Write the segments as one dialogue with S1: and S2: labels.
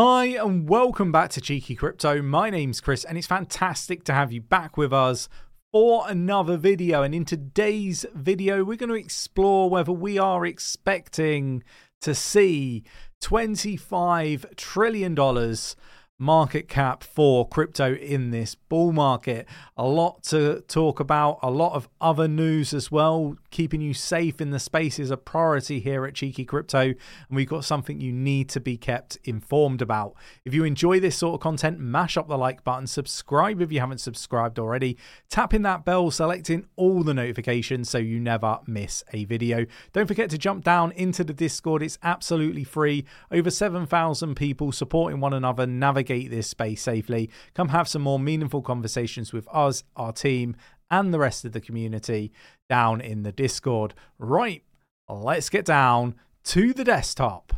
S1: Hi, and welcome back to Cheeky Crypto. My name's Chris, and it's fantastic to have you back with us for another video. And in today's video, we're going to explore whether we are expecting to see $25 trillion market cap for crypto in this bull market. A lot to talk about, a lot of other news as well. Keeping you safe in the space is a priority here at Cheeky Crypto, and we've got something you need to be kept informed about. If you enjoy this sort of content, mash up the like button, subscribe if you haven't subscribed already, tap in that bell, selecting all the notifications so you never miss a video. Don't forget to jump down into the Discord, it's absolutely free. Over 7,000 people supporting one another, navigating navigate this space safely, come have some more meaningful conversations with us, our team, and the rest of the community down in the Discord. Right, let's get down to the desktop.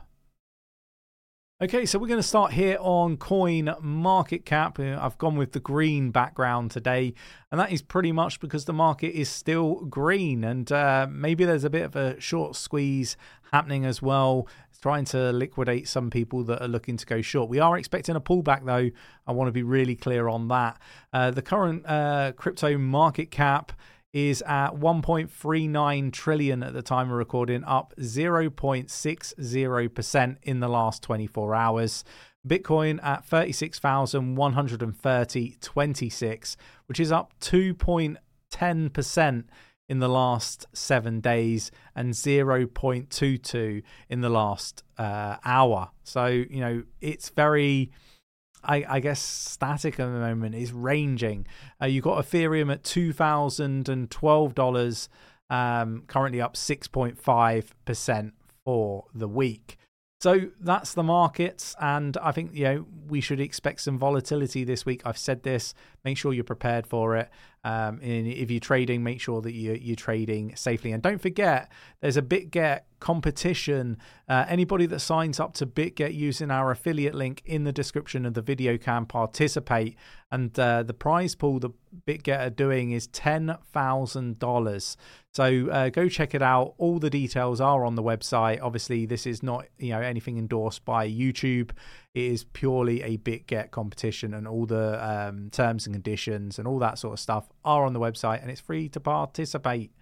S1: Okay, so we're going to start here on Coin Market Cap. Uh, I've gone with the green background today, and that is pretty much because the market is still green, and uh, maybe there's a bit of a short squeeze happening as well trying to liquidate some people that are looking to go short. We are expecting a pullback, though. I want to be really clear on that. Uh, the current uh, crypto market cap is at 1.39 trillion at the time of recording, up 0.60% in the last 24 hours. Bitcoin at 36,130.26, which is up 2.10% in the last seven days and 0.22 in the last uh, hour. So, you know, it's very, I, I, guess, static at the moment. is ranging. Uh, you've got Ethereum at $2,012, um, currently up 6.5% for the week. So that's the markets, and I think you know we should expect some volatility this week. I've said this. Make sure you're prepared for it. Um, and if you're trading, make sure that you're, you're trading safely. And don't forget, there's a BitGet competition. Uh, anybody that signs up to BitGet using our affiliate link in the description of the video can participate. And uh, the prize pool that BitGet are doing is $10,000. So uh, go check it out. All the details are on the website. Obviously, this is not you know anything endorsed by YouTube. It is purely a BitGet competition, and all the um, terms and conditions and all that sort of stuff are on the website, and it's free to participate.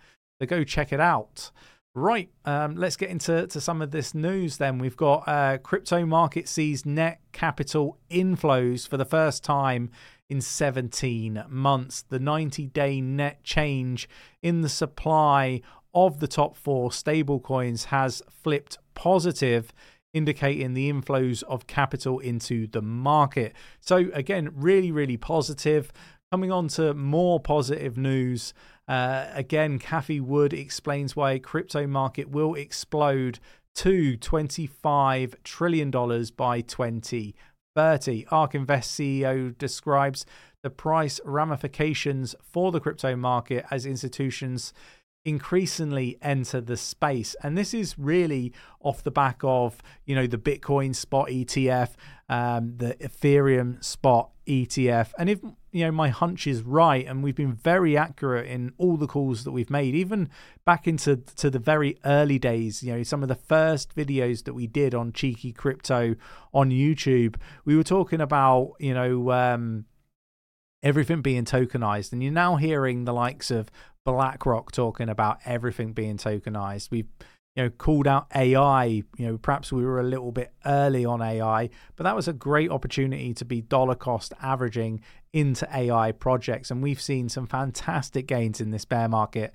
S1: So go check it out. Right, um, let's get into to some of this news then. We've got uh, crypto market sees net capital inflows for the first time in 17 months. The 90 day net change in the supply of the top four stablecoins has flipped positive indicating the inflows of capital into the market. So, again, really, really positive. Coming on to more positive news. Uh, again, Cathie Wood explains why crypto market will explode to $25 trillion by 2030. ARK Invest CEO describes the price ramifications for the crypto market as institutions increasingly enter the space and this is really off the back of you know the bitcoin spot etf um, the ethereum spot etf and if you know my hunch is right and we've been very accurate in all the calls that we've made even back into to the very early days you know some of the first videos that we did on cheeky crypto on youtube we were talking about you know um, everything being tokenized and you're now hearing the likes of BlackRock talking about everything being tokenized. We've you know called out AI. You know, perhaps we were a little bit early on AI, but that was a great opportunity to be dollar cost averaging into AI projects, and we've seen some fantastic gains in this bear market.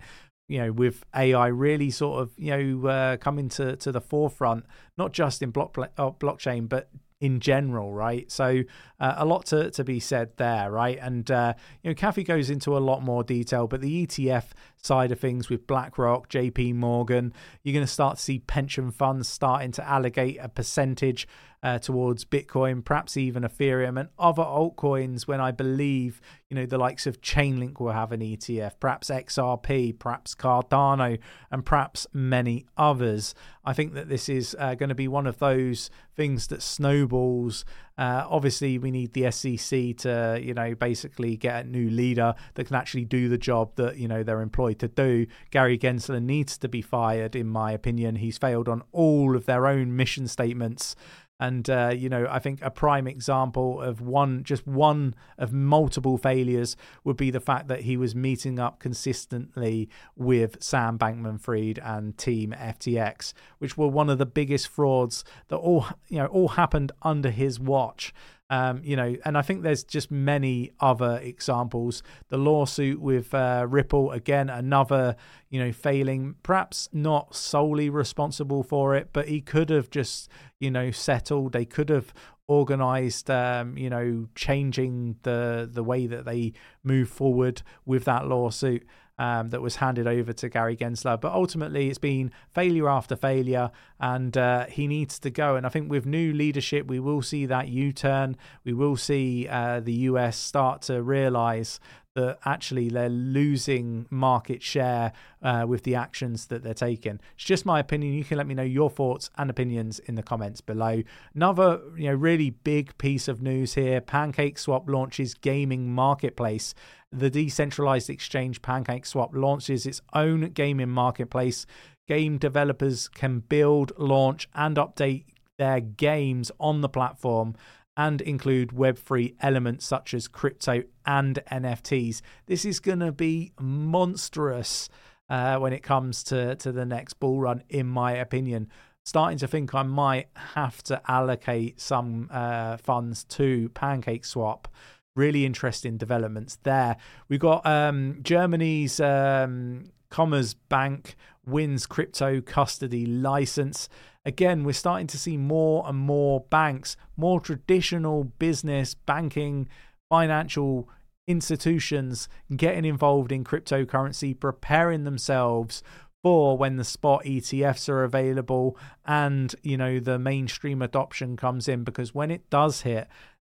S1: You know, with AI really sort of you know uh, coming to to the forefront, not just in block uh, blockchain, but in general, right? So uh, a lot to, to be said there, right? And uh, you know, Cathie goes into a lot more detail, but the ETF side of things with BlackRock, JP Morgan, you're going to start to see pension funds starting to allocate a percentage uh, towards Bitcoin, perhaps even Ethereum and other altcoins. When I believe, you know, the likes of Chainlink will have an ETF, perhaps XRP, perhaps Cardano, and perhaps many others. I think that this is uh, going to be one of those things that snowballs. Uh, obviously, we need the SEC to, you know, basically get a new leader that can actually do the job that you know they're employed to do. Gary Gensler needs to be fired, in my opinion. He's failed on all of their own mission statements And uh, you know, I think a prime example of one, just one of multiple failures, would be the fact that he was meeting up consistently with Sam Bankman-Fried and Team FTX, which were one of the biggest frauds that all you know all happened under his watch. Um, you know, and I think there's just many other examples. The lawsuit with uh, Ripple, again, another, you know, failing, perhaps not solely responsible for it, but he could have just, you know, settled. They could have organized um, you know changing the the way that they move forward with that lawsuit um, that was handed over to Gary Gensler. But ultimately, it's been failure after failure, and uh, he needs to go. And I think with new leadership, we will see that U turn. We will see uh, the US start to realize that actually they're losing market share uh, with the actions that they're taking. It's just my opinion. You can let me know your thoughts and opinions in the comments below. Another, you know, really big piece of news here: Pancake Swap launches gaming marketplace the decentralized exchange Pancake Swap launches its own gaming marketplace. Game developers can build, launch, and update their games on the platform and include Web3 elements such as crypto and NFTs. This is going to be monstrous uh, when it comes to, to the next bull run, in my opinion. Starting to think I might have to allocate some uh, funds to Pancake Swap. really interesting developments there. We've got um, Germany's um, Commerzbank wins crypto custody license. Again, we're starting to see more and more banks, more traditional business, banking, financial institutions getting involved in cryptocurrency, preparing themselves for when the spot ETFs are available and you know the mainstream adoption comes in because when it does hit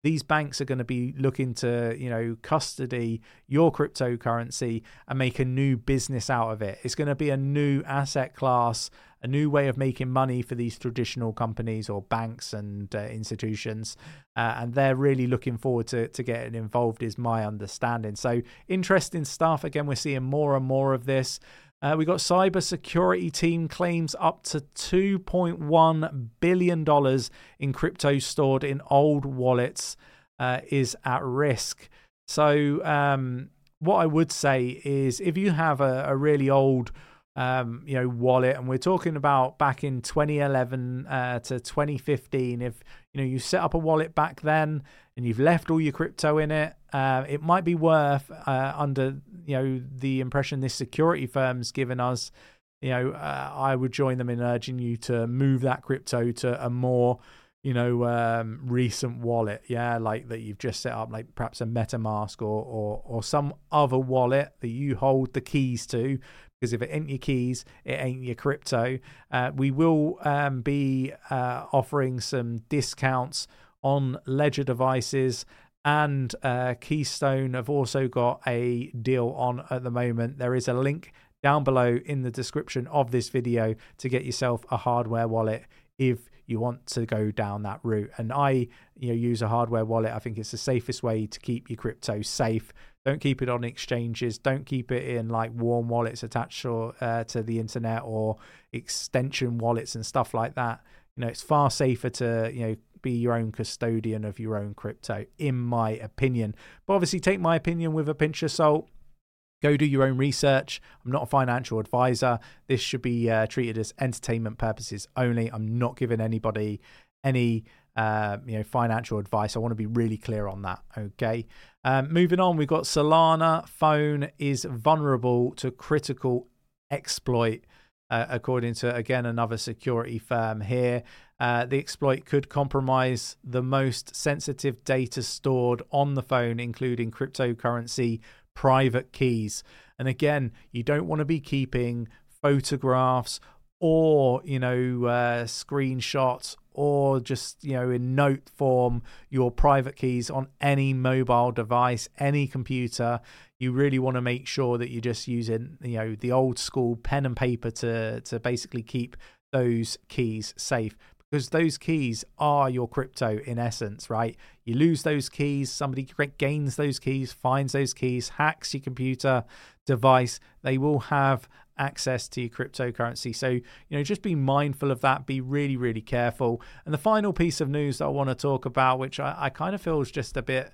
S1: these banks are going to be looking to you know custody your cryptocurrency and make a new business out of it. It's going to be a new asset class a new way of making money for these traditional companies or banks and uh, institutions. Uh, and they're really looking forward to, to getting involved is my understanding. So interesting stuff. Again we're seeing more and more of this uh, we got cyber security team claims up to 2.1 billion dollars in crypto stored in old wallets uh, is at risk. So, um, what I would say is, if you have a, a really old um, you know, wallet, and we're talking about back in 2011 uh, to 2015. If you know you set up a wallet back then and you've left all your crypto in it, uh, it might be worth uh, under you know the impression this security firm's given us. You know, uh, I would join them in urging you to move that crypto to a more you know um, recent wallet yeah like that you've just set up like perhaps a metamask or, or or some other wallet that you hold the keys to because if it ain't your keys, it ain't your crypto. Uh, we will um, be uh, offering some discounts on Ledger devices. And uh, Keystone have also got a deal on at the moment. There is a link down below in the description of this video to get yourself a hardware wallet if you want to go down that route. And I, you know, use a hardware wallet. I think it's the safest way to keep your crypto safe. Don't keep it on exchanges. Don't keep it in like warm wallets attached or, uh, to the internet or extension wallets and stuff like that. You know, it's far safer to you know be your own custodian of your own crypto, in my opinion. But obviously, take my opinion with a pinch of salt. Go do your own research. I'm not a financial advisor. This should be uh, treated as entertainment purposes only. I'm not giving anybody any uh, you know financial advice. I want to be really clear on that. Okay. Um, moving on, we've got Solana phone is vulnerable to critical exploit. Uh, according to again another security firm here. Uh, the exploit could compromise the most sensitive data stored on the phone, including cryptocurrency private keys. And again, you don't want to be keeping photographs or, you know, uh, screenshots or just, you know, in note form, your private keys on any mobile device, any computer. You really want to make sure that you're just using, you know, the old school pen and paper to to basically keep those keys safe because those keys are your crypto in essence, right? You lose those keys, somebody gains those keys, finds those keys, hacks your computer device. They will have access to your cryptocurrency. So, you know, just be mindful of that. Be really, really careful. And the final piece of news that I want to talk about, which I, I kind of feel is just a bit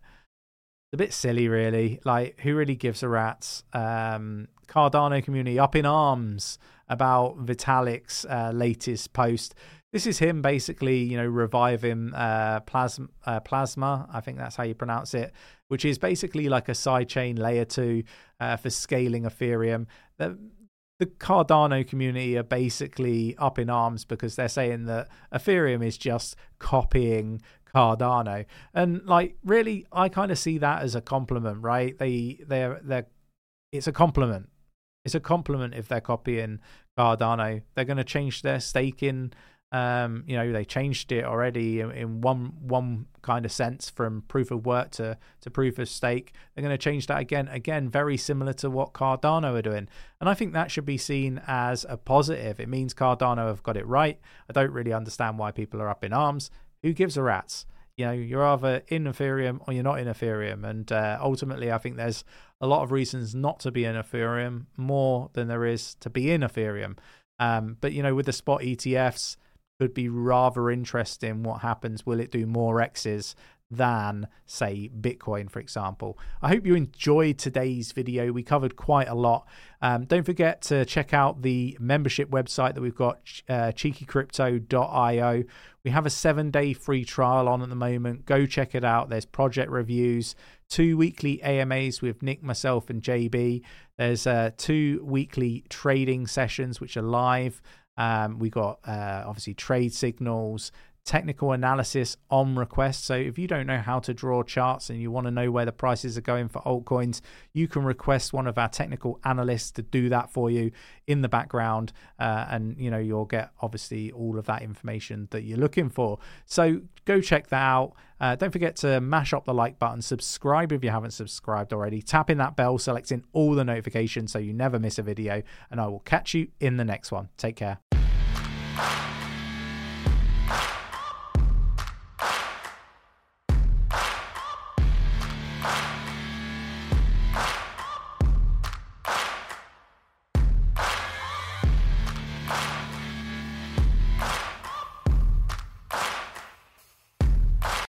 S1: a bit silly, really. Like, who really gives a rat's? Um, Cardano community up in arms about Vitalik's uh, latest post. This is him basically, you know, reviving uh, plasma, uh, plasma. I think that's how you pronounce it, which is basically like a sidechain layer two uh, for scaling Ethereum. The, the Cardano community are basically up in arms because they're saying that Ethereum is just copying Cardano. And like really I kind of see that as a compliment, right? They they're they're it's a compliment. It's a compliment if they're copying Cardano. They're going to change their staking um, you know, they changed it already in, in, one one kind of sense from proof of work to to proof of stake. They're going to change that again, again, very similar to what Cardano are doing. And I think that should be seen as a positive. It means Cardano have got it right. I don't really understand why people are up in arms. Who gives a rat's? You know, you're either in Ethereum or you're not in Ethereum. And uh, ultimately, I think there's a lot of reasons not to be in Ethereum more than there is to be in Ethereum. Um, but you know, with the spot ETFs could be rather interesting. What happens? Will it do more X's than, say, Bitcoin, for example? I hope you enjoyed today's video. We covered quite a lot. Um, don't forget to check out the membership website that we've got, uh, cheekycrypto.io. We have a seven day free trial on at the moment. Go check it out. There's project reviews, two weekly AMAs with Nick, myself, and JB. There's uh, two weekly trading sessions which are live. Um, we got uh, obviously trade signals, technical analysis on request. So if you don't know how to draw charts and you want to know where the prices are going for altcoins, you can request one of our technical analysts to do that for you in the background, uh, and you know you'll get obviously all of that information that you're looking for. So go check that out. Uh, don't forget to mash up the like button, subscribe if you haven't subscribed already, tap in that bell, selecting all the notifications so you never miss a video, and I will catch you in the next one. Take care.